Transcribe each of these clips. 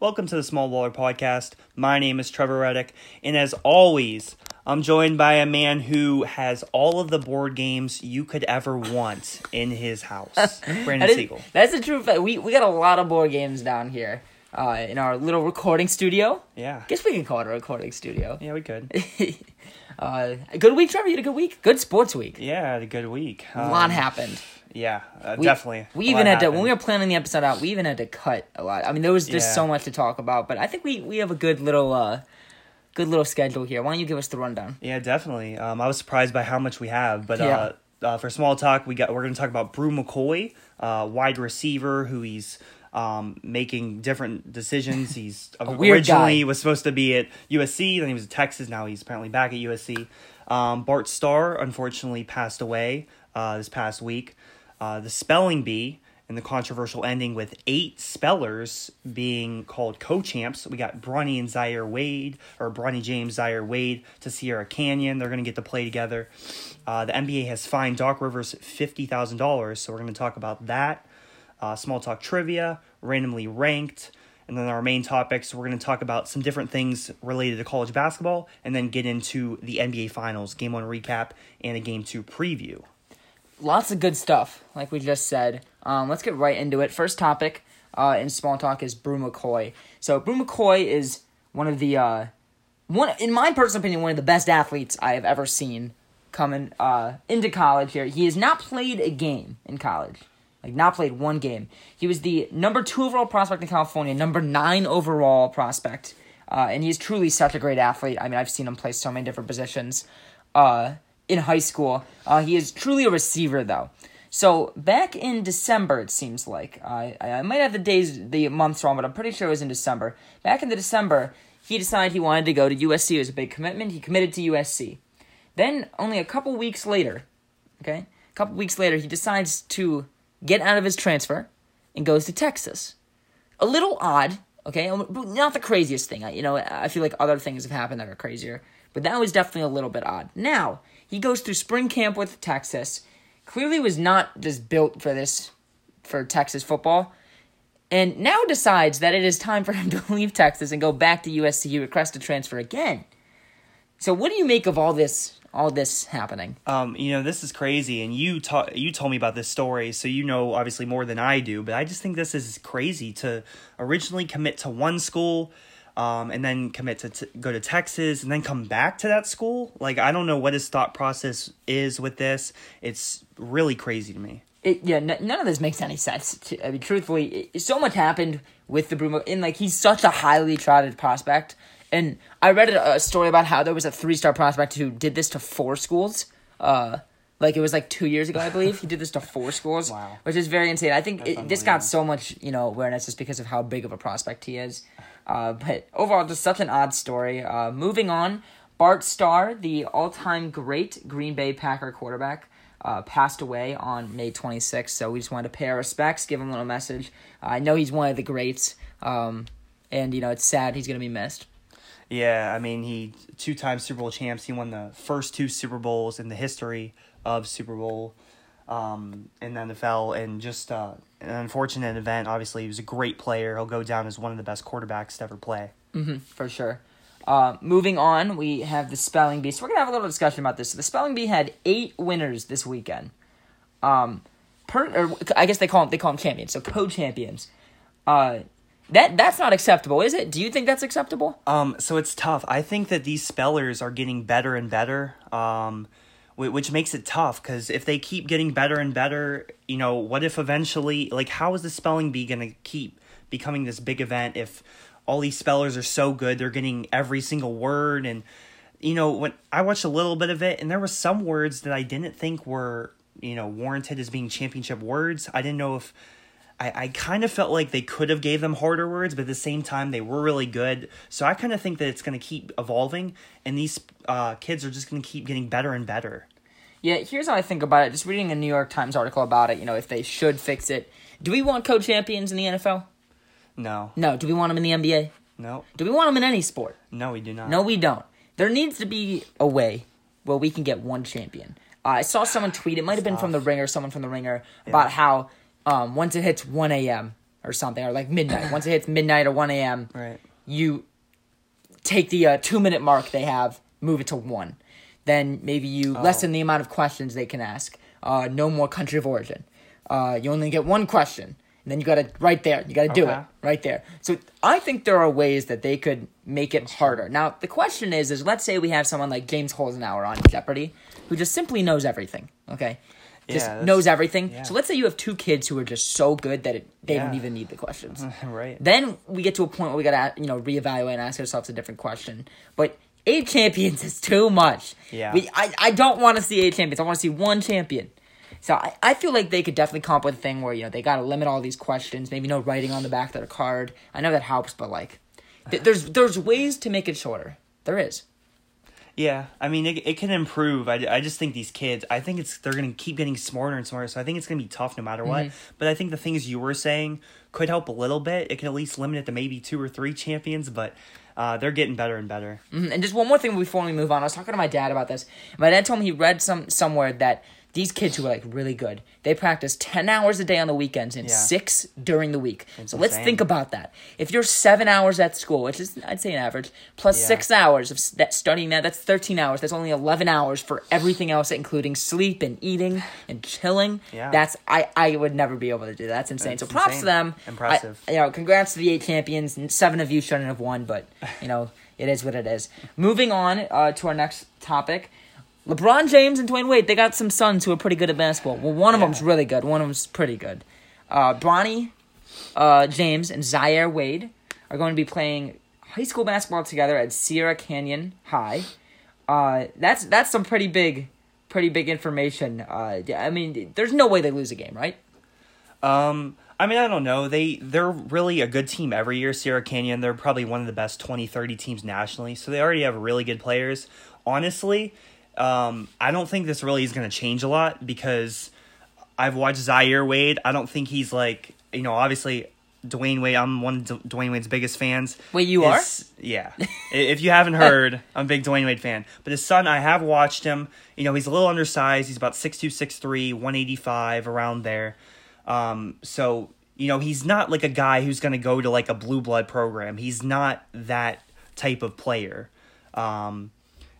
Welcome to the Small Baller Podcast. My name is Trevor Reddick, and as always, I'm joined by a man who has all of the board games you could ever want in his house. Brandon That is- Siegel. That's the truth. We we got a lot of board games down here uh, in our little recording studio. Yeah. Guess we can call it a recording studio. Yeah, we could. Uh, good week, Trevor. You had a good week. Good sports week. Yeah, I had a good week. A lot Um, happened. Yeah, uh, We, definitely. We even had to when we were planning the episode out. We even had to cut a lot. I mean, there was just Yeah. so much to talk about. But I think we we have a good little uh, good little schedule here. Why don't you give us the rundown? Yeah, definitely. Um, I was surprised by how much we have, but Yeah. uh, uh, for small talk, we got we're going to talk about Bru McCoy, uh, wide receiver, who he's um, making different decisions. He's originally guy. was supposed to be at USC, then he was at Texas. Now he's apparently back at USC. Um, Bart Starr unfortunately passed away uh, this past week. Uh, the spelling bee and the controversial ending with eight spellers being called co-champs. We got Bronny and Zaire Wade, or Bronny James, Zaire Wade to Sierra Canyon. They're going to get to play together. Uh, the NBA has fined Doc Rivers fifty thousand dollars, so we're going to talk about that. Uh, small talk trivia, randomly ranked, and then our main topics. We're going to talk about some different things related to college basketball, and then get into the NBA Finals, Game One recap, and a Game Two preview. lots of good stuff, like we just said. Um, let's get right into it. First topic uh, in small talk is Bru McCoy. So Bru McCoy is one of the uh, one, in my personal opinion, one of the best athletes I have ever seen coming uh, into college. Here, he has not played a game in college. Like not played one game. He was the number two overall prospect in California, number nine overall prospect, uh, and he's truly such a great athlete. I mean, I've seen him play so many different positions uh, in high school. Uh, he is truly a receiver, though. So back in December, it seems like I I might have the days, the months wrong, but I'm pretty sure it was in December. Back in the December, he decided he wanted to go to USC. It was a big commitment. He committed to USC. Then only a couple weeks later, okay, a couple weeks later, he decides to get out of his transfer and goes to Texas. A little odd, okay, um, but not the craziest thing. I, you know, I feel like other things have happened that are crazier, but that was definitely a little bit odd. Now he goes through spring camp with Texas. Clearly, was not just built for this, for Texas football, and now decides that it is time for him to leave Texas and go back to USC. He requests to transfer again. So, what do you make of all this? All this happening? Um, you know, this is crazy, and you ta- you told me about this story, so you know obviously more than I do. But I just think this is crazy to originally commit to one school, um, and then commit to t- go to Texas, and then come back to that school. Like I don't know what his thought process is with this. It's really crazy to me. it, yeah, n- none of this makes any sense. To- I mean, truthfully, it, so much happened with the Brumo, and like he's such a highly trotted prospect. And I read a, a story about how there was a three star prospect who did this to four schools. Uh, like it was like two years ago, I believe. he did this to four schools, Wow. which is very insane. I think it, this got so much you know awareness just because of how big of a prospect he is. Uh, but overall, just such an odd story. Uh, moving on, Bart Starr, the all time great Green Bay Packer quarterback uh, passed away on May 26th. So we just wanted to pay our respects, give him a little message. I know he's one of the greats, um, and you know it's sad he's gonna be missed. Yeah, I mean, he two time Super Bowl champs. He won the first two Super Bowls in the history of Super Bowl um, in the NFL, and just uh, an unfortunate event. Obviously, he was a great player. He'll go down as one of the best quarterbacks to ever play. for sure. Uh, moving on, we have the spelling bee. So we're gonna have a little discussion about this. So the spelling bee had eight winners this weekend. Um, per or I guess they call them they call them champions. So co-champions. Uh, that that's not acceptable, is it? Do you think that's acceptable? Um, so it's tough. I think that these spellers are getting better and better. Um, which makes it tough because if they keep getting better and better, you know, what if eventually, like, how is the spelling bee going to keep becoming this big event if all these spellers are so good, they're getting every single word and you know, when I watched a little bit of it and there was some words that I didn't think were, you know, warranted as being championship words. I didn't know if I, I kind of felt like they could have gave them harder words, but at the same time they were really good. So I kind of think that it's going to keep evolving, and these uh, kids are just going to keep getting better and better. Yeah, here's how I think about it. Just reading a New York Times article about it, you know, if they should fix it. Do we want co-champions in the NFL? No, No. Do we want them in the NBA? no, Do we want them in any sport? no, we do not. No, we don't. There needs to be a way where we can get one champion. Uh, I saw someone tweet. It might have been from the Ringer, someone from the Ringer, about how um, once it hits one a.m., or something, or like midnight. Once it hits midnight or one a.m., Right. you take the uh, two minute mark they have, move it to one. Then maybe you lessen the amount of questions they can ask. Uh, no more country of origin. Uh, you only get one question. And then you gotta right there. You gotta do Okay. it right there. So I think there are ways that they could make it harder. Now the question is, is let's say we have someone like James Holzhauer on Jeopardy, who just simply knows everything. Okay, just Yeah, knows everything. yeah. So let's say you have two kids who are just so good that it, they don't even need the questions. right. Then we get to a point where we gotta you know reevaluate and ask ourselves a different question. But eight champions is too much. Yeah. We, I I don't want to see eight champions. I want to see one champion. So I, I feel like they could definitely come up with a thing where you know they gotta limit all these questions. Maybe no writing on the back of their card. I know that helps, but like th- there's there's ways to make it shorter. There is. Yeah, I mean, it, it can improve. I, I just think these kids, I think it's they're going to keep getting smarter and smarter. So I think it's going to be tough no matter what. But I think the things you were saying could help a little bit. It can at least limit it to maybe two or three champions, but uh, they're getting better and better. Mhm. And just one more thing before we move on. I was talking to my dad about this. My dad told me he read some somewhere that these kids who are like really good, they practice ten hours a day on the weekends and Yeah. six during the week. so let's think about that. If you're seven hours at school, which is I'd say an average, plus Yeah. six hours of that studying that, that's thirteen hours. That's only eleven hours for everything else, including sleep and eating and chilling. Yeah. That's I I would never be able to do that. That's insane. That's so props insane. to them. Impressive. I- you know, congrats to the eight champions. and Seven of you shouldn't have won, but you know, it is what it is. Moving on uh, to our next topic. LeBron James and Dwyane Wade, they got some sons who are pretty good at basketball. Well, one of Yeah. them's really good. One of them's pretty good. Uh, Bronny uh, James and Zaire Wade are going to be playing high school basketball together at Sierra Canyon High. Uh, that's that's some pretty big, pretty big information. Uh, I mean, there's no way they lose a game, right? Um, I mean, I don't know. They they're really a good team every year. Sierra Canyon, they're probably one of the best 20, 30 teams nationally. So they already have really good players. Honestly, um, I don't think this really is going to change a lot because I've watched Zaire Wade. I don't think he's like you know obviously. Dwyane Wade, I'm one of D- Dwyane Wade's biggest fans. Wait, you His- Yeah. If you haven't heard, I'm a big Dwyane Wade fan. But his son, I have watched him. You know, he's a little undersized. He's about 6'2", 6'3", 185, around there. Um, so, you know, he's not like a guy who's going to go to like a blue blood program. He's not that type of player. Um,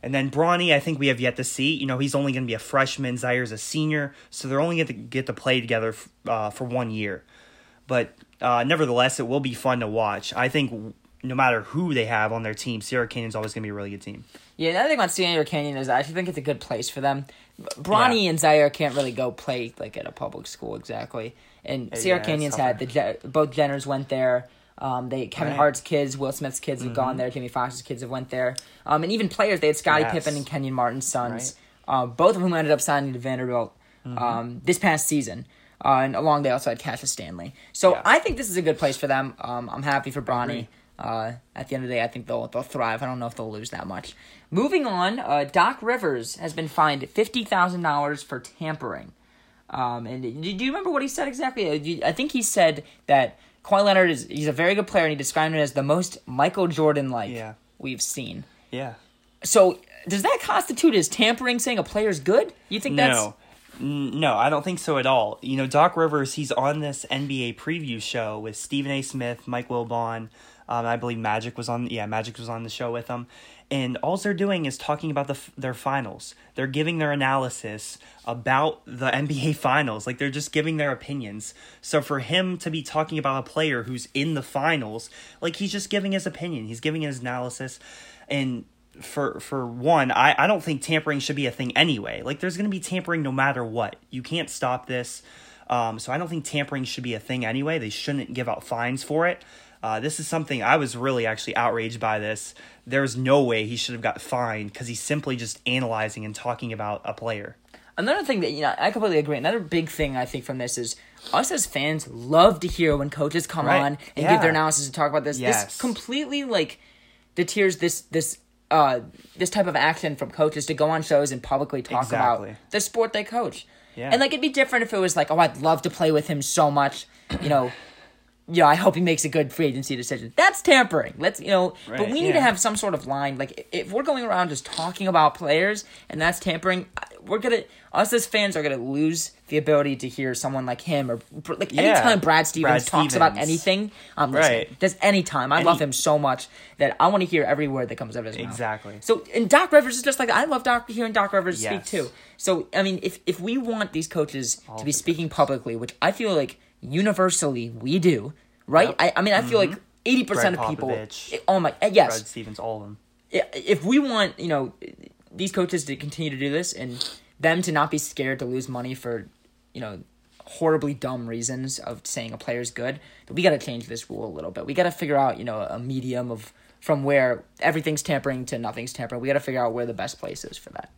and then Bronny, I think we have yet to see. You know, he's only going to be a freshman. Zaire's a senior, so they're only going to get to play together uh, for one year. But uh, nevertheless, it will be fun to watch. I think no matter who they have on their team, Sierra Canyon's always going to be a really good team. Yeah, another thing about Sierra Canyon is I actually think it's a good place for them. Bronny Yeah. and Zaire can't really go play like at a public school exactly, and Sierra yeah, Canyon's had the both Jenners went there. Um, they Kevin Right. Hart's kids, Will Smith's kids have gone there. Jamie Foxx's kids have went there. Um, and even players they had Scottie Yes. Pippen and Kenyon Martin's sons, uh, both of whom ended up signing to Vanderbilt um, this past season. Uh, and along they also had Cassius Stanley. So Yeah. I think this is a good place for them. Um, I'm happy for Bronny. Uh, at the end of the day, I think they'll they'll thrive. I don't know if they'll lose that much. Moving on, uh, Doc Rivers has been fined fifty thousand dollars for tampering. Um, and do do you remember what he said exactly? Uh, I think he said that Kawhi Leonard is he's a very good player, and he described him as the most Michael Jordan like Yeah. we've seen. Yeah. So does that constitute as tampering, saying a player's good? You think that's No. No, I don't think so at all. You know, Doc Rivers, he's on this NBA preview show with Stephen A. Smith, Mike Wilbon. Um, I believe Magic was on. Yeah, Magic was on the show with them, and all they're doing is talking about the their finals. They're giving their analysis about the NBA finals. Like they're just giving their opinions. So for him to be talking about a player who's in the finals, like he's just giving his opinion. He's giving his analysis, and for for one, I, I don't think tampering should be a thing anyway. Like there's gonna be tampering no matter what. You can't stop this. Um, so I don't think tampering should be a thing anyway. They shouldn't give out fines for it. Uh, this is something I was really actually outraged by this. There's no way he should have got fined because he's simply just analyzing and talking about a player. Another thing that you know, I completely agree. Another big thing I think from this is us as fans love to hear when coaches come Right. on and Yeah. give their analysis and talk about this. Yes. This completely like deters this this uh this type of action from coaches to go on shows and publicly talk Exactly. about the sport they coach. Yeah. And like it'd be different if it was like, oh, I'd love to play with him so much, you know. Yeah, I hope he makes a good free agency decision. That's tampering. Let's you know, but we need to have some sort of line. Like if we're going around just talking about players and that's tampering, we're gonna us as fans are gonna lose the ability to hear someone like him or like Yeah. anytime Brad Stevens Brad talks about anything, um, I'm listening. Right. Just anytime, I And love him so much that I want to hear every word that comes out of his mouth. Exactly. So and Doc Rivers is just like I love Doc hearing Doc Rivers speak too. So I mean, if if we want these coaches All to be speaking publicly, which I feel like universally we do, right? Yep. I, I mean, I feel like eighty percent of people. Popovich. Oh my, uh, yes. Brad Stevens, all of them. If we want, you know, these coaches to continue to do this and them to not be scared to lose money for, you know, horribly dumb reasons of saying a player's good, we got to change this rule a little bit. We got to figure out, you know, a medium of from where everything's tampering to nothing's tampering. We got to figure out where the best place is for that.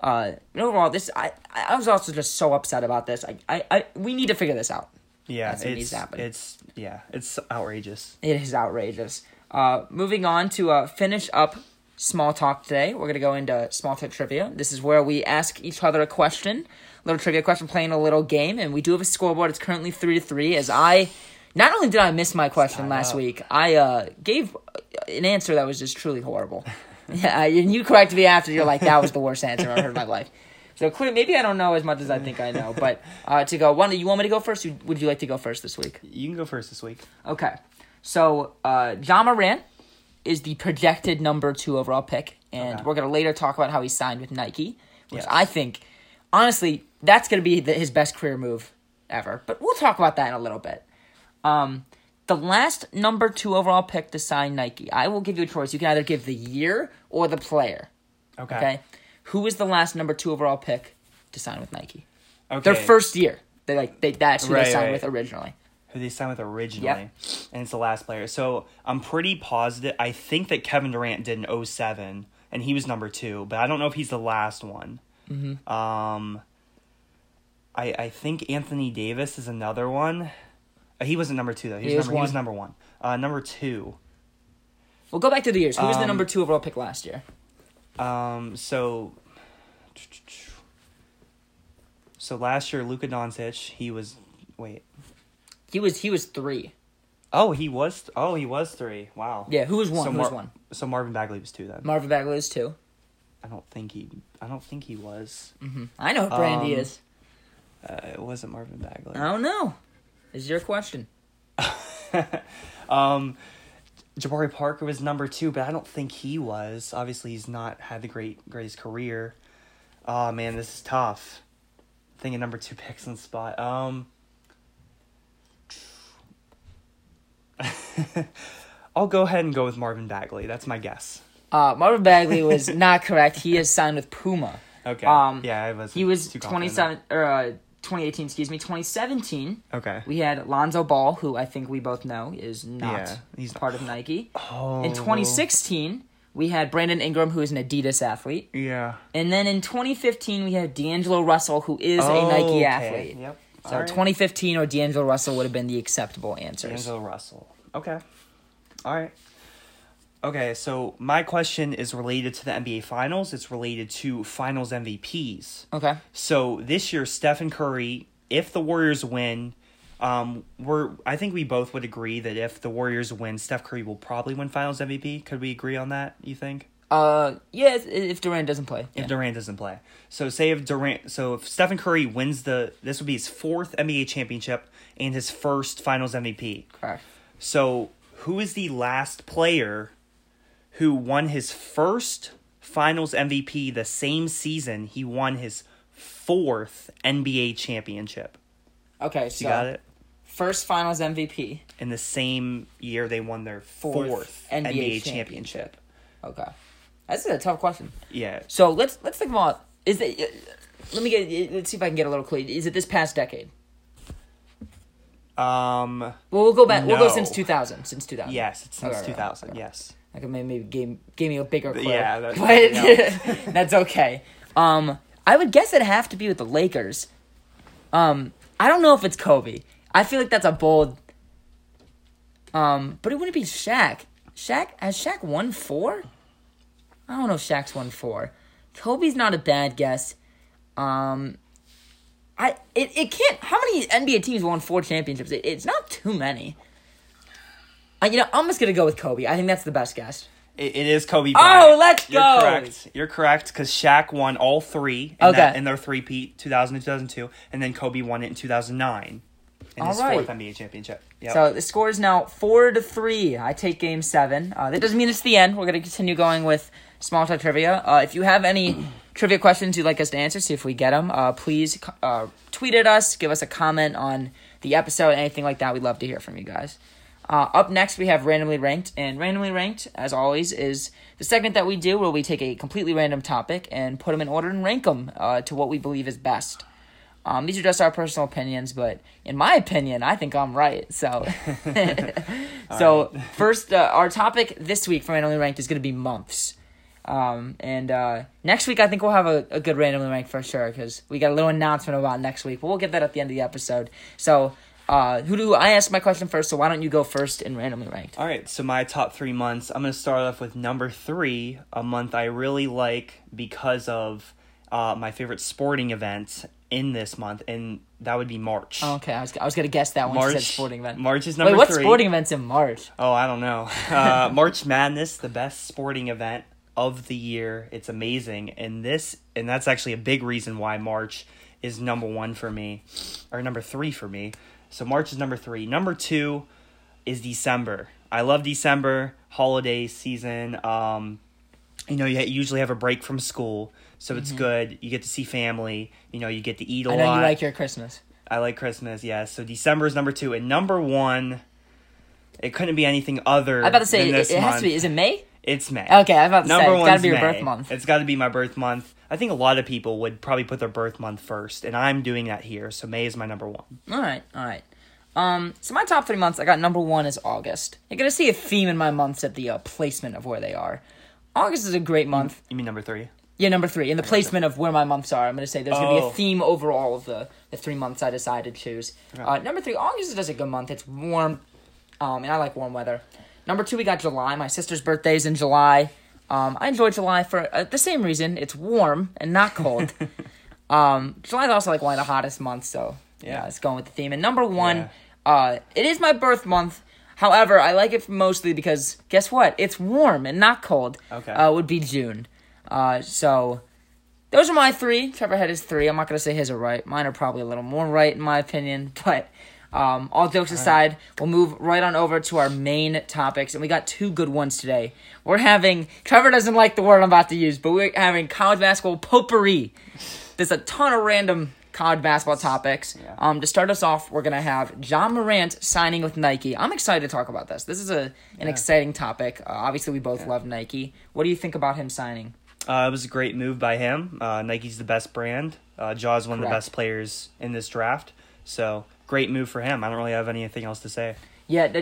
Uh, overall, this I I was also just so upset about this. I I, I we need to figure this out. Yeah, That's what it's needs to happen. it's yeah, it's outrageous. It is outrageous. Uh, moving on to uh, finish up small talk today. We're gonna go into small talk trivia. This is where we ask each other a question, a little trivia question, playing a little game, and we do have a scoreboard. It's currently three to three. As I, not only did I miss my question last up. week, I uh, gave an answer that was just truly horrible. yeah, and you corrected me after. You're like, that was the worst answer I've heard in my life. So clearly, maybe I don't know as much as I think I know. But uh, to go, one, you want me to go first? Or would you like to go first this week? You can go first this week. Okay. So, uh, Ja Morant is the projected number two overall pick, and Okay. we're going to later talk about how he signed with Nike, which Yes. I think, honestly, that's going to be the, his best career move ever. But we'll talk about that in a little bit. Um, the last number two overall pick to sign Nike, I will give you a choice. You can either give the year or the player. Okay. Okay. Who was the last number two overall pick to sign with Nike? Okay. Their first year. They like they that's who Right, they signed right. with originally. who they signed with originally, and it's the last player. So I'm pretty positive. I think that Kevin Durant did in 07, and he was number two, but I don't know if he's the last one. Mm-hmm. Um, I I think Anthony Davis is another one. Uh, he wasn't number two though. He, He was number he was one. number one. Uh, number two. We'll go back to the years. Who was the Um, number two overall pick last year? Um, so. So last year, Luka Doncic, he was. Wait. He was he was three. Oh, he was. Oh, he was three. Wow. Yeah, who was one? So who was one? So Marvin Bagley was two then. Marvin Bagley was two. I don't think he. I don't think he was. Mm-hmm. I know who Brandy Um, is. Uh, it wasn't Marvin Bagley. I don't know. Is your question? um, Jabari Parker was number two, but I don't think he was. Obviously, he's not had the great greatest career. Oh man, this is tough. Thinking number two picks in the spot. Um. I'll go ahead and go with Marvin Bagley. That's my guess. Uh, Marvin Bagley was not correct. He is signed with Puma. Okay. Um, yeah, I was. He was twenty seven or uh, twenty eighteen. Excuse me, twenty seventeen. Okay. We had Lonzo Ball, who I think we both know is not Yeah, he's- part of Nike. Oh. In twenty sixteen, we had Brandon Ingram, who is an Adidas athlete. Yeah. And then in 2015, we had D'Angelo Russell, who is a Oh, Nike okay. athlete. Yep. So right. 2015 or D'Angelo Russell would have been the acceptable answers. D'Angelo Russell. Okay. All right. Okay, so my question is related to the NBA Finals. It's related to Finals MVPs. Okay. So this year, Stephen Curry, if the Warriors win, um, we're I think we both would agree that if the Warriors win, Steph Curry will probably win Finals MVP. Could we agree on that? You think? Uh, yeah, if- if Durant doesn't play. If Yeah. Durant doesn't play, so say if Durant, so if Stephen Curry wins the, this would be his fourth NBA championship and his first Finals MVP. Correct. So, who is the last player who won his first Finals MVP the same season he won his fourth NBA championship? Okay, so You got it? first Finals MVP. In the same year they won their Fourth fourth, NBA NBA, championship. championship. Okay, that's a tough question. Yeah. So let's let's think about is it. Let me get. Let's see if I can get a little clue. Is it this past decade? Um. Well, we'll go back. We'll go No. since 2000. Since 2000. Yes, it's since Okay, okay, 2000. okay. Yes. Maybe maybe gave, gave me a bigger clue. Yeah, that's- but that's okay. Um, I would guess it'd have to be with the Lakers. Um, I don't know if it's Kobe. I feel like that's a bold. Um, but it wouldn't be Shaq. Shaq has Shaq won four. I don't know if Shaq's won four. Kobe's not a bad guess. Um, I it, it can't. How many NBA teams won four championships? It, it's not too many. Uh, you know, I'm just gonna go with Kobe. I think that's the best guess. It, it is Kobe. Oh, let's go! You're go. correct. You're correct because Shaq won all three in, Okay. that, in their three-peat, 2000 and 2002, and then Kobe won it in 2009 in his All right. fourth NBA championship. Yep. So the score is now four to three. I take game seven. Uh, that doesn't mean it's the end. We're gonna continue going with small talk trivia. Uh, if you have any trivia questions you'd like us to answer, see if we get them. Uh, please uh, tweet at us, give us a comment on the episode, anything like that. We'd love to hear from you guys. Uh, up next, we have randomly ranked, and randomly ranked, as always, is the segment that we do where we take a completely random topic and put them in order and rank them uh, to what we believe is best. Um, these are just our personal opinions, but in my opinion, I think I'm right. So, so first, uh, our topic this week for randomly ranked is going to be months. Um, and uh, next week, I think we'll have a, a good randomly ranked for sure because we got a little announcement about next week, but we'll get that at the end of the episode. So, uh, who do I asked my question first? So why don't you go first and randomly ranked? All right, so my top three months. I'm going to start off with number three, a month I really like because of uh, my favorite sporting event in this month, and that would be March. Oh, okay, I was I was gonna guess that one. you said March sporting event. March is number Wait, what three. sporting events in March? Oh, I don't know. Uh, March Madness, the best sporting event of the year. It's amazing, and this and that's actually a big reason why March is number one for me, or number three for me. So March is number three. Number two is December. I love December holiday season. Um, you know, you usually have a break from school, so it's good. You get to see family. You know, you get to eat a Mm-hmm. Know lot. you like your Christmas. I like Christmas, yes. So December is number two, and number one. It couldn't be anything other. I about to say than it, it has to be. Is it May? It's May. Okay, I was about to Number say it's got to be your May. birth month. It's got to be my birth month. I think a lot of people would probably put their birth month first, and I'm doing that here. So May is my number one. All right, all right. Um, so my top three months, I got number one is August. You're gonna see a theme in my months at the uh, placement of where they are. August is a great month. You mean number three? Yeah, number three in the placement of where my months are. I'm gonna say there's gonna be Oh. a theme over all of the the three months I decided to choose. Uh, number three, August is just a good month. It's warm, um, and I like warm weather. Number two, we got July. My sister's birthday is in July. Um, I enjoy July for uh, the same reason. It's warm and not cold. um, July is also like one of the hottest months, so yeah, Yeah. it's going with the theme. And number one, Yeah. uh, it is my birth month. However, I like it mostly because guess what? It's warm and not cold. Okay. Uh, would be June. Uh, so those are my three. Trevor had his three. I'm not gonna say his are right. Mine are probably a little more right in my opinion. But um, all jokes aside, we'll move right on over to our main topics, and we got two good ones today. We're having Trevor doesn't like the word I'm about to use, but we're having college basketball potpourri. There's a ton of random college basketball topics. Yeah. Um, to start us off, we're gonna have Ja Morant signing with Nike. I'm excited to talk about this. This is a an exciting topic. Uh, obviously, we both love Nike. What do you think about him signing? Uh, it was a great move by him. Uh, Nike's the best brand. Uh, Ja's one of the best players in this draft. So great move for him. I don't really have anything else to say. Yeah,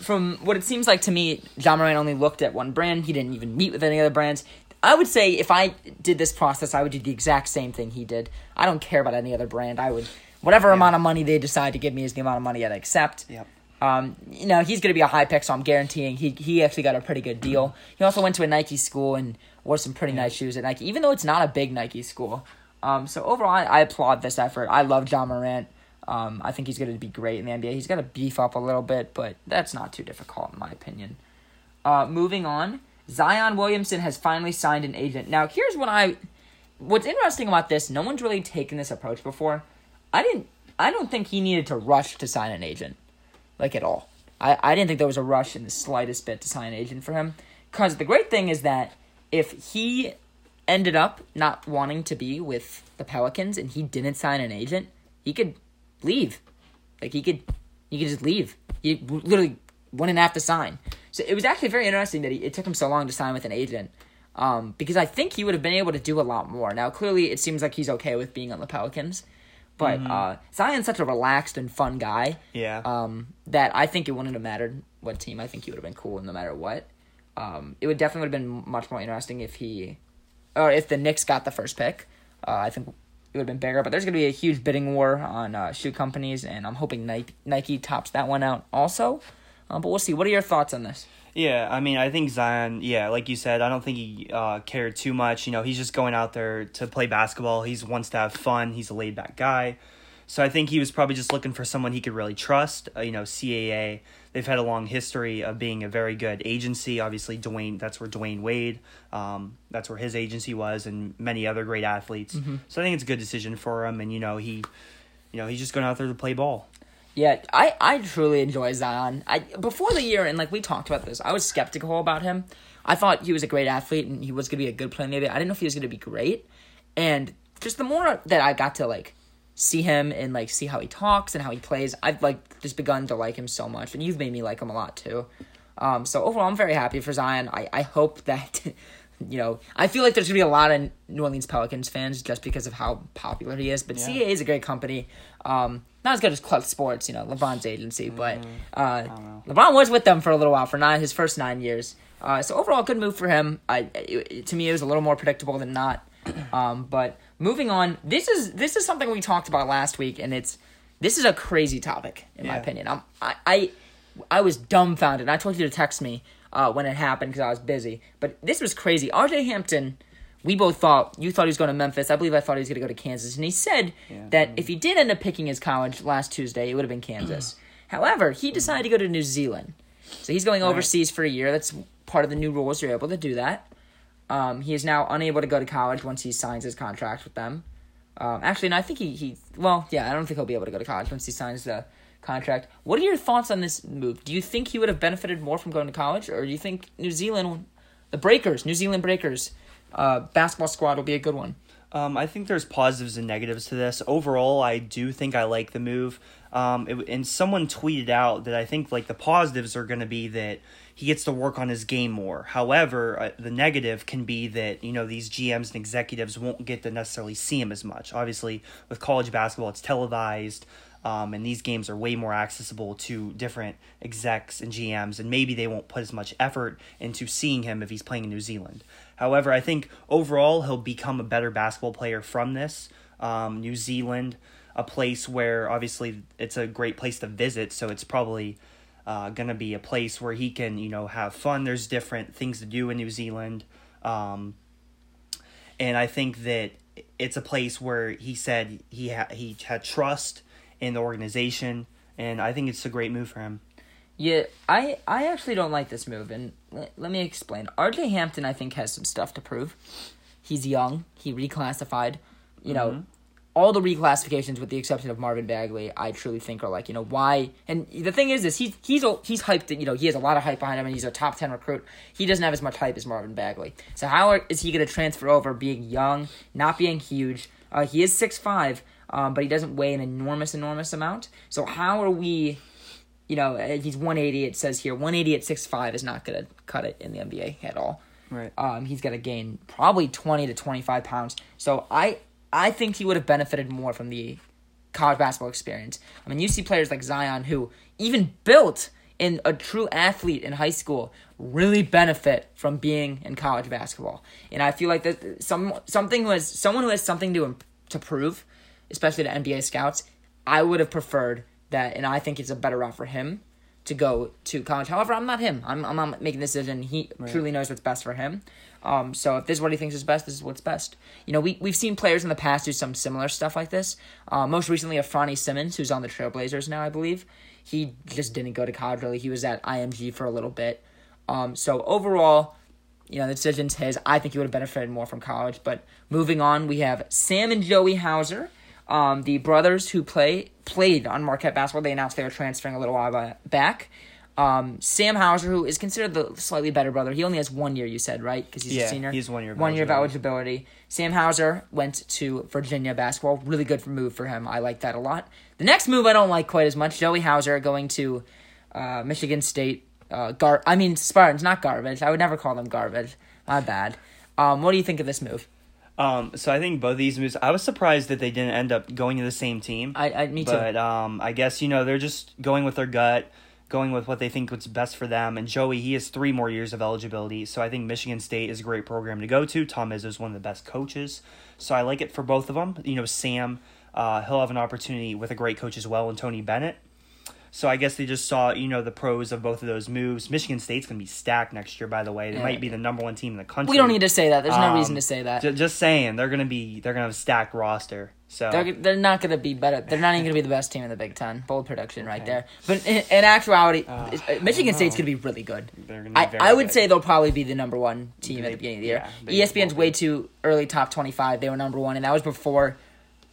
from what it seems like to me, Ja Morant only looked at one brand. He didn't even meet with any other brands. I would say if I did this process, I would do the exact same thing he did. I don't care about any other brand. I would, whatever amount of money they decide to give me is the amount of money I'd accept. Yep. Um, you know, he's going to be a high pick, so I'm guaranteeing he he actually got a pretty good deal. He also went to a Nike school and wore some pretty nice shoes at Nike, even though it's not a big Nike school. Um, so overall, I, I applaud this effort. I love Ja Morant. Um, I think he's going to be great in the NBA. He's got to beef up a little bit, but that's not too difficult in my opinion. Uh, moving on, Zion Williamson has finally signed an agent. Now, here's what I, what's interesting about this. No one's really taken this approach before. I didn't. I don't think he needed to rush to sign an agent like at all. I, I didn't think there was a rush in the slightest bit to sign an agent for him. Because the great thing is that if he ended up not wanting to be with the Pelicans and he didn't sign an agent, he could leave. Like he could, he could just leave. He literally wouldn't have to sign. So it was actually very interesting that he, it took him so long to sign with an agent. Um, because I think he would have been able to do a lot more. Now, clearly, it seems like he's okay with being on the Pelicans, but uh, Zion's such a relaxed and fun guy Yeah. um, that I think it wouldn't have mattered what team. I think he would have been cool no matter what. Um, it would definitely would have been much more interesting if he, or if the Knicks got the first pick. Uh, I think it would have been bigger. But there's going to be a huge bidding war on uh, shoe companies, and I'm hoping Nike, Nike tops that one out also. Uh, but we'll see. What are your thoughts on this? Yeah, I mean, I think Zion, yeah, like you said, I don't think he uh, cared too much. You know, he's just going out there to play basketball. He's wants to have fun. He's a laid back guy. So I think he was probably just looking for someone he could really trust. Uh, you know, CAA, they've had a long history of being a very good agency. Obviously, Dwyane, that's where Dwyane Wade, um, that's where his agency was, and many other great athletes. Mm-hmm. So I think it's a good decision for him. And you know, he, you know, he's just going out there to play ball. Yeah, I, I truly enjoy Zion. I before the year, and like we talked about this, I was skeptical about him. I thought he was a great athlete and he was gonna be a good player. Maybe I didn't know if he was gonna be great. And just the more that I got to like see him and like see how he talks and how he plays, I've like just begun to like him so much. And you've made me like him a lot too. Um, so overall, I'm very happy for Zion. I I hope that. You know, I feel like there's gonna be a lot of New Orleans Pelicans fans just because of how popular he is. But Yeah. CAA is a great company. Um, not as good as Clutch Sports, you know, LeBron's agency, but uh. LeBron was with them for a little while for nine his first nine years. Uh, so overall, good move for him. I it- to me, it was a little more predictable than not. Um, but moving on, this is this is something we talked about last week, and it's this is a crazy topic in my opinion. I'm, I I I was dumbfounded. I told you to text me uh, when it happened because I was busy, but this was crazy. R.J. Hampton. We both thought you thought he was going to Memphis. I believe I thought he was going to go to Kansas, and he said Yeah. that if he did end up picking his college last Tuesday, it would have been Kansas. However, he decided to go to New Zealand, so he's going overseas for a year. That's part of the new rules. You're able to do that. Um, he is now unable to go to college once he signs his contract with them. Um, actually, no, I think he, he well, yeah, I don't think he'll be able to go to college once he signs the contract. What are your thoughts on this move? Do you think he would have benefited more from going to college, or do you think New Zealand, the Breakers, New Zealand Breakers, uh, basketball squad will be a good one? Um, I think there's positives and negatives to this. Overall, I do think I like the move. Um, it, and someone tweeted out that I think like the positives are going to be that he gets to work on his game more. However, uh, the negative can be that you know these GMs and executives won't get to necessarily see him as much. Obviously, with college basketball, it's televised. Um, and these games are way more accessible to different execs and GMs, and maybe they won't put as much effort into seeing him if he's playing in New Zealand. However, I think overall he'll become a better basketball player from this. Um, New Zealand, a place where obviously it's a great place to visit, so it's probably uh, gonna be a place where he can, you know, have fun. There's different things to do in New Zealand. Um, and I think that it's a place where he said he ha- he had trust in the organization, and I think it's a great move for him. Yeah, I I actually don't like this move, and let, let me explain. R.J. Hampton, I think, has some stuff to prove. He's young. He reclassified. You know, all the reclassifications, with the exception of Marvin Bagley, I truly think are like, you know, why? And the thing is, is he's he's he's hyped. You know, he has a lot of hype behind him, and he's a top ten recruit. He doesn't have as much hype as Marvin Bagley. So how are, is he going to transfer over, being young, not being huge? Uh, he is six five, um, but he doesn't weigh an enormous, enormous amount. So how are we? you know, uh, he's 180. It says here 180 at 6'5 is not going to cut it in the NBA at all. Right. Um, he's going to gain probably 20 to 25 pounds. So I I think he would have benefited more from the college basketball experience. I mean, you see players like Zion who even built in a true athlete in high school really benefit from being in college basketball. And I feel like that some something was someone who has something to to prove, especially to NBA scouts. I would have preferred that, and I think it's a better route for him to go to college. However, I'm not him. I'm, I'm not making the decision. He truly knows what's best for him. Um, so if this is what he thinks is best, this is what's best. You know, we, we've seen players in the past do some similar stuff like this. Uh, most recently, Anfernee Simons, who's on the Trailblazers now, I believe. He just didn't go to college, really. He was at IMG for a little bit. Um, so overall, you know, the decision's his. I think he would have benefited more from college. But moving on, we have Sam and Joey Hauser, um, the brothers who play played on Marquette basketball. They announced they were transferring a little while back. Um, Sam Hauser, who is considered the slightly better brother, he only has one year. You said right because he's Yeah, a senior. he's one year of One year of eligibility. Sam Hauser went to Virginia basketball. Really good move for him. I like that a lot. The next move I don't like quite as much. Joey Hauser going to uh, Michigan State. Uh, gar- I mean Spartans, not garbage. I would never call them garbage. My bad. Um, what do you think of this move? Um, so I think both these moves. I was surprised that they didn't end up going to the same team. I, I me too. but um, I guess you know they're just going with their gut, going with what they think what's best for them. And Joey, he has three more years of eligibility, so I think Michigan State is a great program to go to. Tom Izzo is one of the best coaches, so I like it for both of them. You know, Sam, uh, he'll have an opportunity with a great coach as well, and Tony Bennett. So I guess they just saw, you know, the pros of both of those moves. Michigan State's going to be stacked next year, by the way. They Yeah. might be the number one team in the country. We don't need to say that. There's no Um, reason to say that. Ju- just saying, they're going to be, they're going to have a stacked roster. So They're, they're not going to be better. They're not even going to be the best team in the Big Ten. Bold prediction right Okay. there. But in, in actuality, Uh, it's- I uh, Michigan State's going to be really good. they're going to be I, very I would good. say they'll probably be the number one team at the beginning of the year. yeah, ESPN's way too early top 25. They were number one, and that was before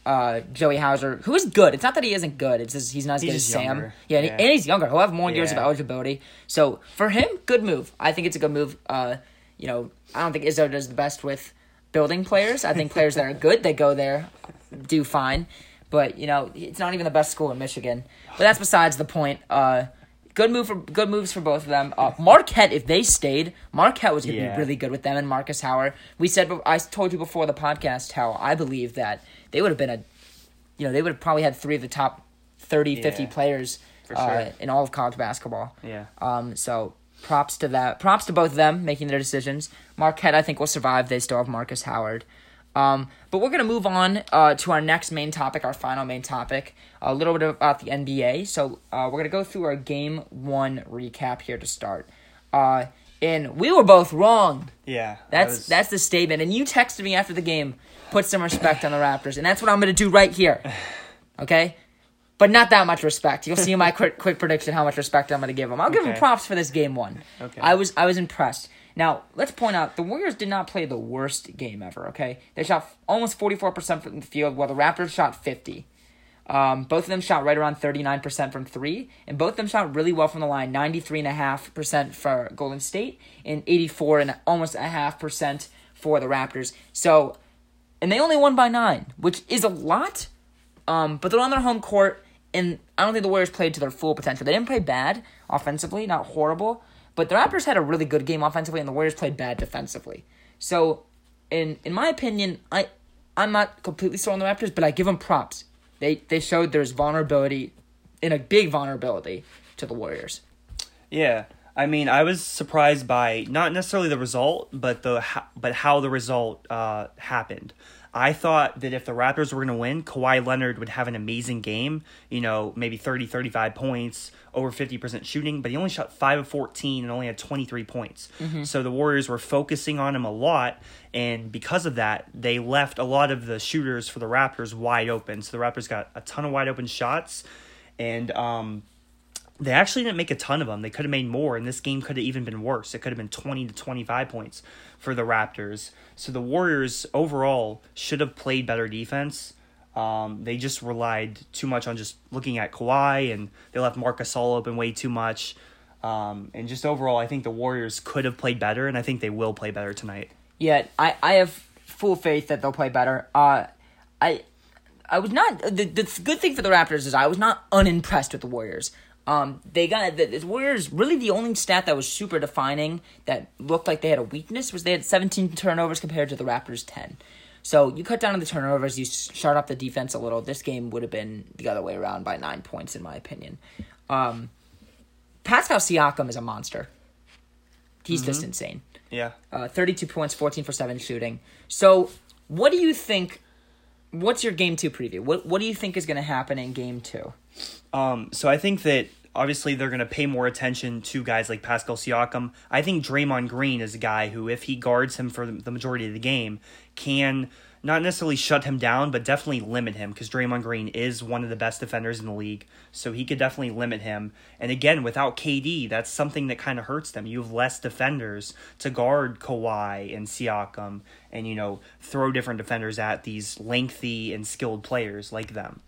uh, Joey Hauser, who is good. It's not that he isn't good. It's just he's not as He's good as Sam. younger. Yeah, and, He, and he's younger. He'll have more years of eligibility. So for him, good move. I think it's a good move. Uh, you know, I don't think Izzo does the best with building players. I think players that are good, that go there, do fine. But you know, it's not even the best school in Michigan. But that's besides the point. Uh, good move for good moves for both of them. Uh, Marquette, if they stayed, Marquette was going to Yeah. be really good with them and Marcus Howard. We said I told you before the podcast how I believe that they would have been a, you know, they would have probably had three of the top 30, 50 players For uh, in all of college basketball. Yeah. Um, so props to that. Props to both of them making their decisions. Marquette, I think, will survive. They still have Marcus Howard. Um, but we're gonna move on uh, to our next main topic, our final main topic, a little bit about the NBA. So uh, we're gonna go through our game one recap here to start. Uh, and we were both wrong. Yeah. That's was- that's the statement. And you texted me after the game, put some respect on the Raptors, and that's what I'm gonna do right here. Okay, but not that much respect. You'll see in my quick quick prediction how much respect I'm gonna give them. I'll give them props for this game one. Okay. I was I was impressed. Now let's point out the Warriors did not play the worst game ever. Okay, they shot almost 44 percent from the field, while the Raptors shot 50. Um, both of them shot right around 39% from three, and both of them shot really well from the line 93.5% for Golden State and 84 and almost a half percent for the Raptors. So, and they only won by nine, which is a lot, um, but they're on their home court, and I don't think the Warriors played to their full potential. They didn't play bad offensively, not horrible, but the Raptors had a really good game offensively, and the Warriors played bad defensively. So, in in my opinion, I I'm not completely sold on the Raptors, but I give them props. They they showed there's vulnerability, in a big vulnerability to the Warriors. Yeah, I mean, I was surprised by not necessarily the result, but the but how the result uh, happened. I thought that if the Raptors were going to win, Kawhi Leonard would have an amazing game, you know, maybe 30, 35 points, over 50% shooting, but he only shot 5 of 14 and only had 23 points. So the Warriors were focusing on him a lot, and because of that, they left a lot of the shooters for the Raptors wide open. So the Raptors got a ton of wide open shots, and um, they actually didn't make a ton of them. They could have made more, and this game could have even been worse. It could have been 20 to 25 points for the Raptors. So the Warriors overall should have played better defense. Um, they just relied too much on just looking at Kawhi, and they left Marc Gasol open way too much. Um, and just overall, I think the Warriors could have played better, and I think they will play better tonight. Yeah, I, I have full faith that they'll play better. Uh, I I was not the the good thing for the Raptors is I was not unimpressed with the Warriors. Um, they got the, the Warriors. Really, the only stat that was super defining that looked like they had a weakness was they had 17 turnovers compared to the Raptors 10. So you cut down on the turnovers, you shut up the defense a little. This game would have been the other way around by nine points, in my opinion. Um, Pascal Siakam is a monster. He's just insane. Yeah. Uh, 32 points, 14 for 7 shooting. So, what do you think? What's your game two preview? What What do you think is going to happen in game two? Um, so I think that obviously they're going to pay more attention to guys like Pascal Siakam. I think Draymond Green is a guy who, if he guards him for the majority of the game, can not necessarily shut him down, but definitely limit him because Draymond Green is one of the best defenders in the league. So he could definitely limit him. And again, without KD, that's something that kind of hurts them. You have less defenders to guard Kawhi and Siakam and, you know, throw different defenders at these lengthy and skilled players like them.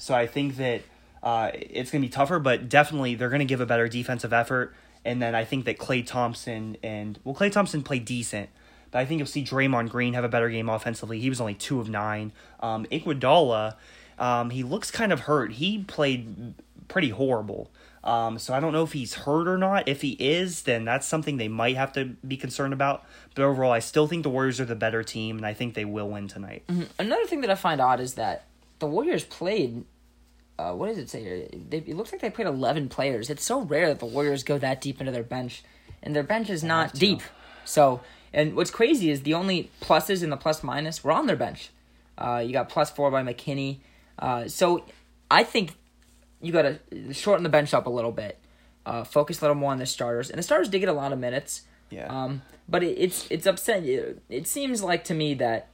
So I think that uh, it's going to be tougher, but definitely they're going to give a better defensive effort. And then I think that Klay Thompson and well, Klay Thompson played decent, but I think you'll see Draymond Green have a better game offensively. He was only two of nine. Um, Iguodala, um, he looks kind of hurt. He played pretty horrible. Um, so I don't know if he's hurt or not. If he is, then that's something they might have to be concerned about. But overall, I still think the Warriors are the better team, and I think they will win tonight. Another thing that I find odd is that the Warriors played. Uh, what does it say here? They, it looks like they played 11 players. It's so rare that the Warriors go that deep into their bench, and their bench is not deep. So, and what's crazy is the only pluses and the plus minus were on their bench. Uh, you got plus four by McKinnie. Uh, so, I think you got to shorten the bench up a little bit, uh, focus a little more on the starters, and the starters did get a lot of minutes. Yeah. Um, but it, it's it's upsetting. It, it seems like to me that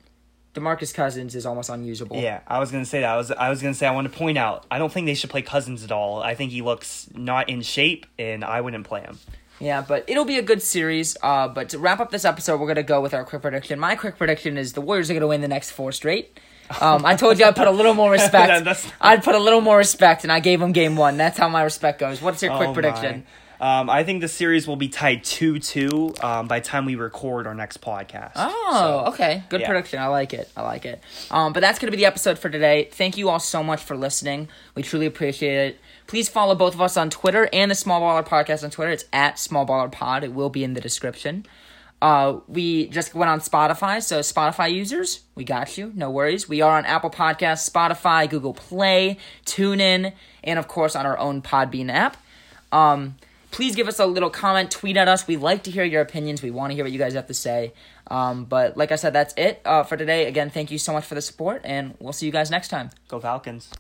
Demarcus Cousins is almost unusable. Yeah, I was gonna say that. I was I was gonna say I want to point out. I don't think they should play Cousins at all. I think he looks not in shape, and I wouldn't play him. Yeah, but it'll be a good series. Uh, but to wrap up this episode, we're gonna go with our quick prediction. My quick prediction is the Warriors are gonna win the next four straight. Um, I told you I'd put a little more respect. I'd put a little more respect, and I gave them game one. That's how my respect goes. What's your quick Oh, prediction? my. Um, I think the series will be tied two two um, by the time we record our next podcast. Oh, So, okay. Good yeah. prediction. I like it. I like it. Um, but that's going to be the episode for today. Thank you all so much for listening. We truly appreciate it. Please follow both of us on Twitter and the Small Baller Podcast on Twitter. It's at Small Baller Pod. It will be in the description. Uh, we just went on Spotify, so Spotify users, we got you. No worries. We are on Apple Podcasts, Spotify, Google Play, TuneIn, and of course on our own Podbean app. Um, please give us a little comment, tweet at us. We like to hear your opinions. We want to hear what you guys have to say. Um, but like I said, that's it uh, for today. Again, thank you so much for the support, and we'll see you guys next time. Go Falcons.